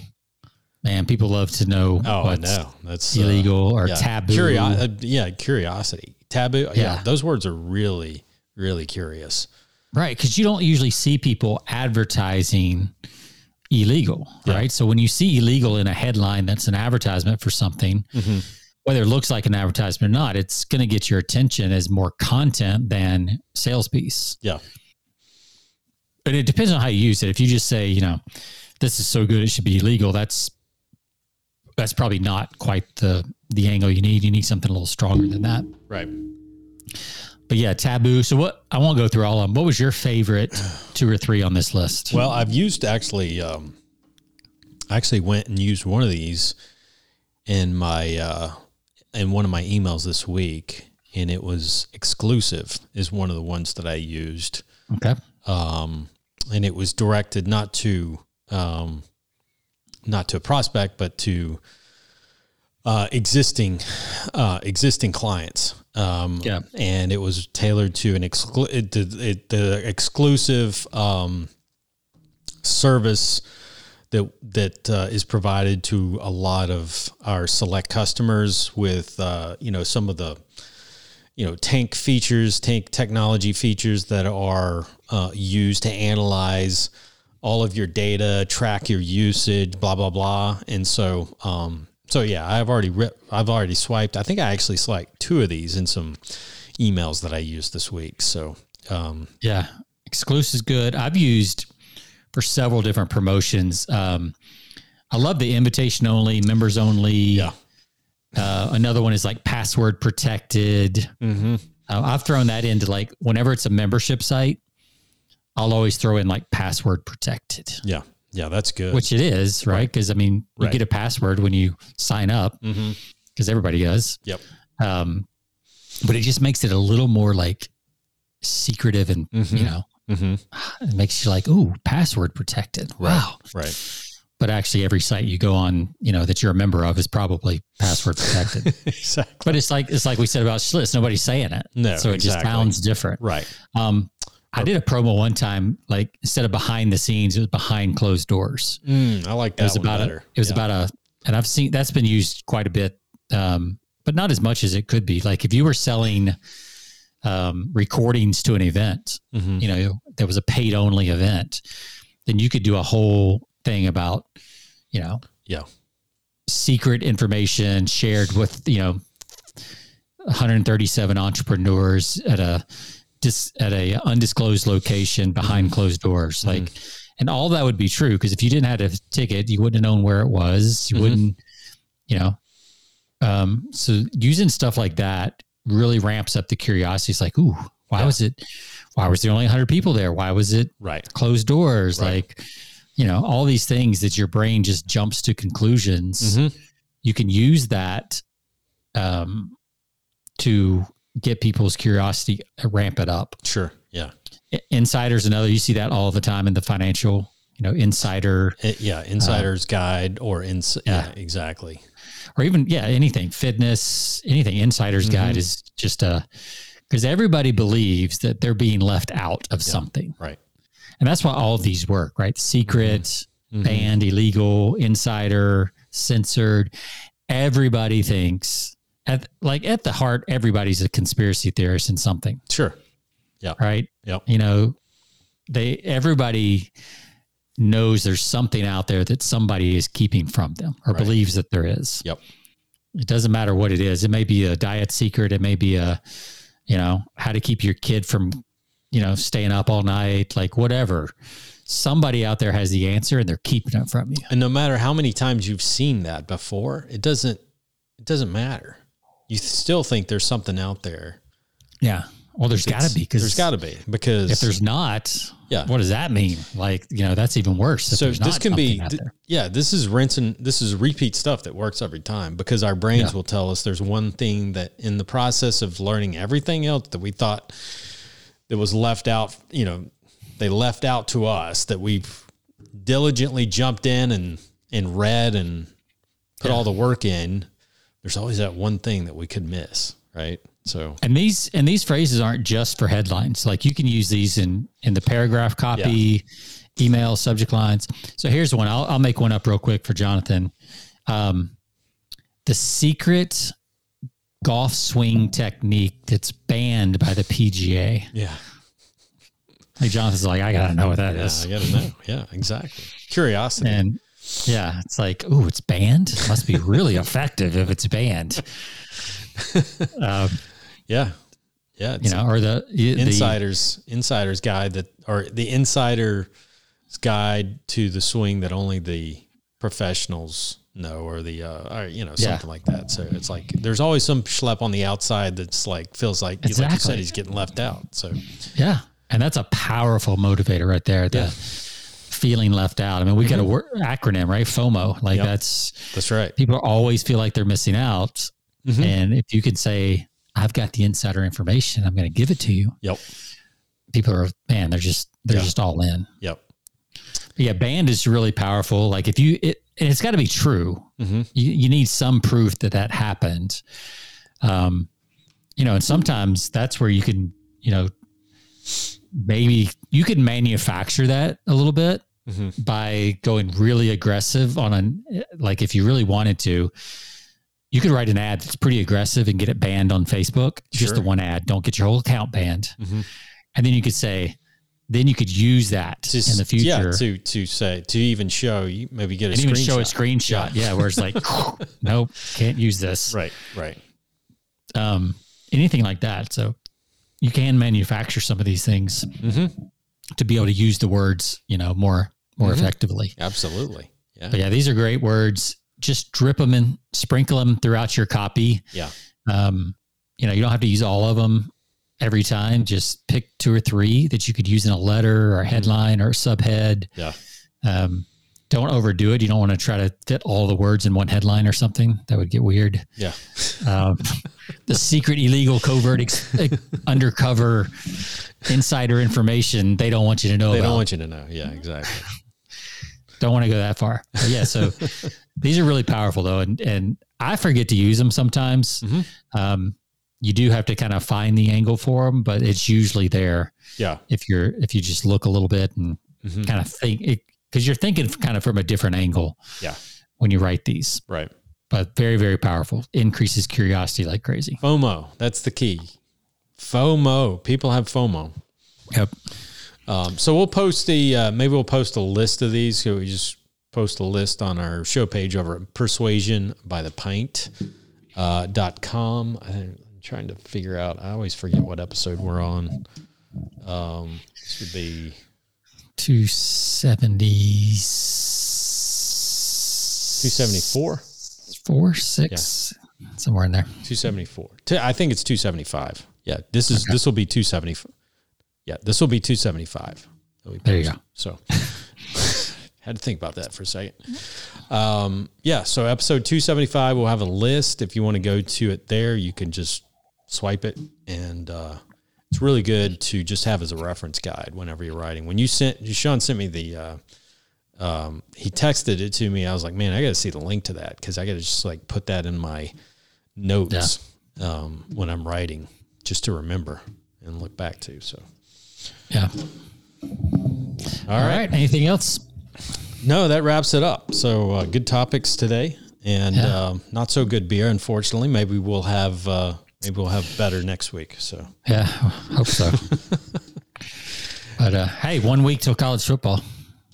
man. People love to know Oh, I know. That's uh, illegal or yeah. taboo. Curio- uh, yeah. Curiosity. Taboo. Yeah. Yeah. Those words are really, really curious. right? Because you don't usually see people advertising illegal, Yeah. right? So when you see illegal in a headline that's an advertisement for something, Mhm. whether it looks like an advertisement or not, it's going to get your attention as more content than sales piece. Yeah. But it depends on how you use it. If you just say, you know, this is so good it should be illegal, that's that's probably not quite the the angle you need. You need something a little stronger than that. Right. But yeah, taboo. So what I won't go through all of them. What was your favorite <sighs> two or three on this list? Well, I've used actually, um, I actually went and used one of these in my, uh, in one of my emails this week and it was exclusive is one of the ones that I used. okay. um, and it was directed not to um, not to a prospect, but to uh, existing uh, existing clients. Um, Yeah. and it was tailored to an exclu- it, it, the exclusive um, service that that uh, is provided to a lot of our select customers with uh, you know some of the you know tank features tank technology features that are uh, used to analyze all of your data track your usage blah blah blah and so um so yeah i've already re- i've already swiped i think i actually swiped two of these in some emails that i used this week so um Yeah. Exclusive is good. I've used for several different promotions. Um, I love the invitation only, members only. yeah Uh, another one is like password protected. mm-hmm. Uh, I've thrown that into like whenever it's a membership site, I'll always throw in like password protected, yeah yeah that's good which it is, right? Because I mean, you Right. get a password when you sign up mm-hmm. because everybody does. yep Um, but it just makes it a little more like secretive and, Mhm. you know, mm-hmm. it makes you like, ooh, password protected. Wow. right But actually, every site you go on, you know, that you're a member of is probably password protected. <laughs> exactly but it's like it's like we said about Schlitz, nobody's saying it. No, so it just sounds different. right Um, I did a promo one time, like instead of behind the scenes, it was behind closed doors. mm, i like that. It was about better a, it was Yeah. about a, and I've seen that's been used quite a bit, um, but not as much as it could be. Like if you were selling um, recordings to an event, Mhm. you know, there was a paid only event, then you could do a whole thing about, you know, yeah secret information shared with, you know, 137 entrepreneurs at a dis, at a undisclosed location behind closed doors. Like, and all that would be true because if you didn't have a ticket, you wouldn't have known where it was. You Mhm. wouldn't, you know. Um, so using stuff like that really ramps up the curiosity. It's like, ooh, why Yeah. was it? Why was there only 100 people there? Why was it right closed doors? Right. Like, you know, all these things that your brain just jumps to conclusions. Mhm. You can use that um, to get people's curiosity, uh, ramp it up. sure yeah Insiders another. You see that all the time in the financial, you know, insider It- yeah, Insider's Guide or ins. Yeah. yeah. exactly. or even yeah anything fitness anything insider's Mm-hmm. guide is just a because everybody believes that they're being left out of something Right. and that's why all of these work right secret Mm-hmm. banned illegal insider censored everybody thinks at like at the heart everybody's a conspiracy theorist in something Sure. Yeah. Right Yep. you know they everybody knows there's something out there that somebody is keeping from them or Right. believes that there is Yep. it doesn't matter what it is. It may be a diet secret. It may be a, you know, how to keep your kid from, you know, staying up all night, like whatever. Somebody out there has the answer and they're keeping it from you. And no matter how many times you've seen that before, it doesn't it doesn't matter. You still think there's something out there. Yeah. Well, there's got to be because there's got to be because if there's not, Yeah. what does that mean? Like, you know, that's even worse. so this can be th- yeah this is rinsing this is repeat stuff that works every time because our brains Yeah. will tell us there's one thing that in the process of learning everything else that we thought that was left out you know they left out to us that we've diligently jumped in and and read and put all the work in there's always that one thing that we could miss right so And these and these phrases aren't just for headlines. Like you can use these in in the paragraph copy, email subject lines. So here's one. I'll I'll make one up real quick for Jonathan. Um, the secret golf swing technique that's banned by the PGA. yeah Like Jonathan's like, I gotta know what that yeah is. i gotta know yeah exactly curiosity And yeah, it's like, oh, it's banned. It must be really <laughs> effective if it's banned. <laughs> Um, yeah yeah it's you know, or the the insiders insiders guide that or the insider's guide to the swing that only the professionals know or the uh or you know Yeah. something like that so it's like there's always some schlep on the outside that's like feels like like you said he's getting left out so Yeah. And that's a powerful motivator right there. The Yeah. Feeling left out. I mean, we got a word, acronym, right? FOMO. Like Yep. that's that's right people always feel like they're missing out. Mhm. And if you can say, I've got the insider information, I'm going to give it to you. yep People are, man, they're just, they're Yeah. just all in. yep But yeah. Banned is really powerful. Like if you, it, and it's got to be true. Mhm. You, you need some proof that that happened. Um, you know, and sometimes that's where you can, you know, maybe you can manufacture that a little bit Mhm. by going really aggressive on an like if you really wanted to you could write an ad that's pretty aggressive and get it banned on facebook. Just the one ad. Don't get your whole account banned. Mhm. and then you could say then you could use that Just- in the future. yeah to to say to even show you maybe get a and even show a screenshot. screenshot. Yeah, where it's like <laughs> <laughs> nope can't use this. Right right. Um anything like that. So you can manufacture some of these things Mhm. to be able to use the words you know more more Mhm. effectively absolutely yeah But yeah, these are great words. Just drip them and sprinkle them throughout your copy. yeah Um, you know, you don't have to use all of them every time. Just pick two or three that you could use in a letter or a headline or a subhead. yeah Um, don't overdo it. You don't want to try to fit all the words in one headline or something. That would get weird. yeah Um, <laughs> the secret, illegal, covert, ex- undercover, insider information they don't want you to know they about. don't want you to know yeah exactly don't want to go that far. But yeah, so <laughs> these are really powerful though, and and I forget to use them sometimes. Mhm. Um, you do have to kind of find the angle for them, but it's usually there yeah if you're if you just look a little bit and Mhm. kind of think it because you're thinking kind of from a different angle. Yeah. when you write these, right but very very powerful. Increases curiosity like crazy. FOMO. That's the key. FOMO. People have FOMO. Yep. Um, so we'll post the uh, maybe we'll post a list of these. So we just post a list on our show page over at persuasion by the pint uh, dot com. I'm trying to figure out. I always forget what episode we're on. Um, this would be Two seventy 274. four six somewhere in there. 274. i think it's 275. Yeah, this is this will be 270. Yeah, this will be 275. that we There you post. So <laughs> had to think about that for a second. Um, yeah, so episode 275 we'll have a list. If you want to go to it there, you can just swipe it and uh, it's really good to just have as a reference guide whenever you're writing. When you sent Sean sent me the uh, um, he texted it to me. I was like, man, I got to see the link to that because I got to just like put that in my notes um, when I'm writing, just to remember and look back to. So, Yeah. all All right. Anything else? No, that wraps it up. So, uh, good topics today, and Yeah. um, not so good beer. Unfortunately, maybe we'll have uh, maybe we'll have better next week. So, Yeah. Hope so. <laughs> but uh, hey, one week till college football.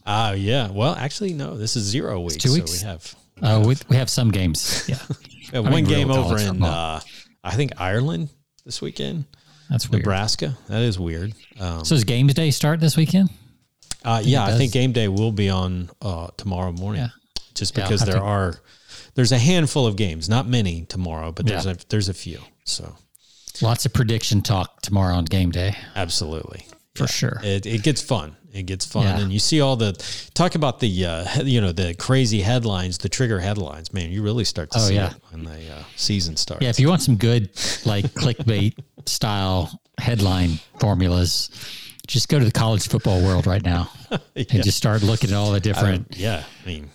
ah, yeah. Well, actually, no. This is zero weeks. two weeks? So we have Uh, we, we have some games. <laughs> Yeah. we have I one mean, game over in uh, I think Ireland this weekend. That's weird. Nebraska. That is weird. Um, So does games day start this weekend? uh, yeah, I think game day will be on uh, tomorrow morning. Yeah. Just because have there to- are there's a handful of games, not many tomorrow, but there's Yeah. a there's a few. So Lots of prediction talk tomorrow on game day absolutely. for sure. It, it gets fun. It gets fun, Yeah. and you see all the talk about the uh, you know the crazy headlines, the trigger headlines. Man, you really start to Oh, see yeah. it when the uh, season starts. Yeah, if you want some good like clickbait style headline formulas, just go to the college football world right now Yeah. <laughs> and just start looking at all the different. yeah. I mean,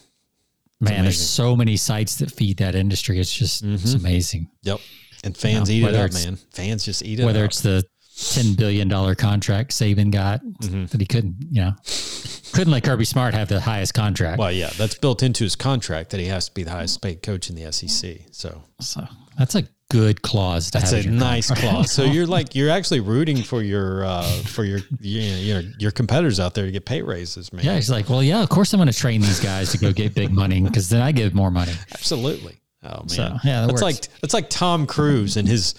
man, there's so many sites that feed that industry. It's just it's amazing. yep. And fans Yeah, eat it up, man. Fans just eat it Whether up. it's the ten billion dollar contract Saban got Mm-hmm. that he couldn't, you know, couldn't let Kirby Smart have the highest contract. well, yeah, that's built into his contract that he has to be the highest paid coach in the SEC. So So that's a good clause to That's a nice contract. clause. So <laughs> you're like you're actually rooting for your uh, for your you know, you your competitors out there to get pay raises, man. Yeah, he's like, well, yeah, of course I'm going to train these guys to go get big money because then I give more money. Absolutely. Oh man, So, yeah, that that's works. like that's like Tom Cruise and his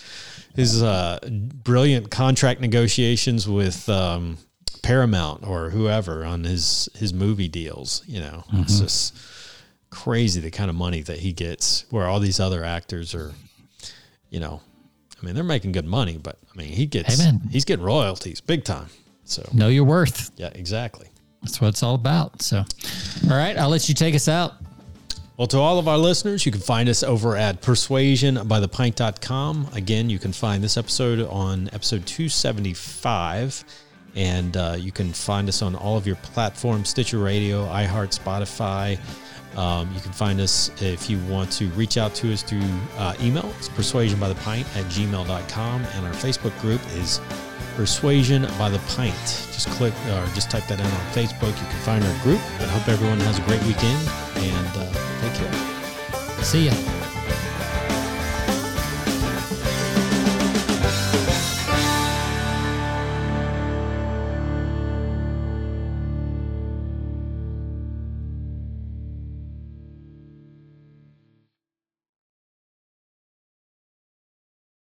his uh, brilliant contract negotiations with um, Paramount or whoever on his his movie deals. You know, it's Mm-hmm. just crazy the kind of money that he gets. Where all these other actors are, you know, I mean, they're making good money, but I mean, he gets Hey, man. he's getting royalties big time. So Know your worth. yeah, exactly. That's what it's all about. So, all right, I'll let you take us out. Well, to all of our listeners, you can find us over at persuasionbythepint.com. Again, you can find this episode on episode 275. And uh, you can find us on all of your platforms Stitcher Radio, iHeart, Spotify. Um, you can find us if you want to reach out to us through uh, email. It's persuasionbythepint at gmail.com. And our Facebook group is Persuasion by the Pint. Just click or just type that in on Facebook. You can find our group. I hope everyone has a great weekend and uh, take care. See ya.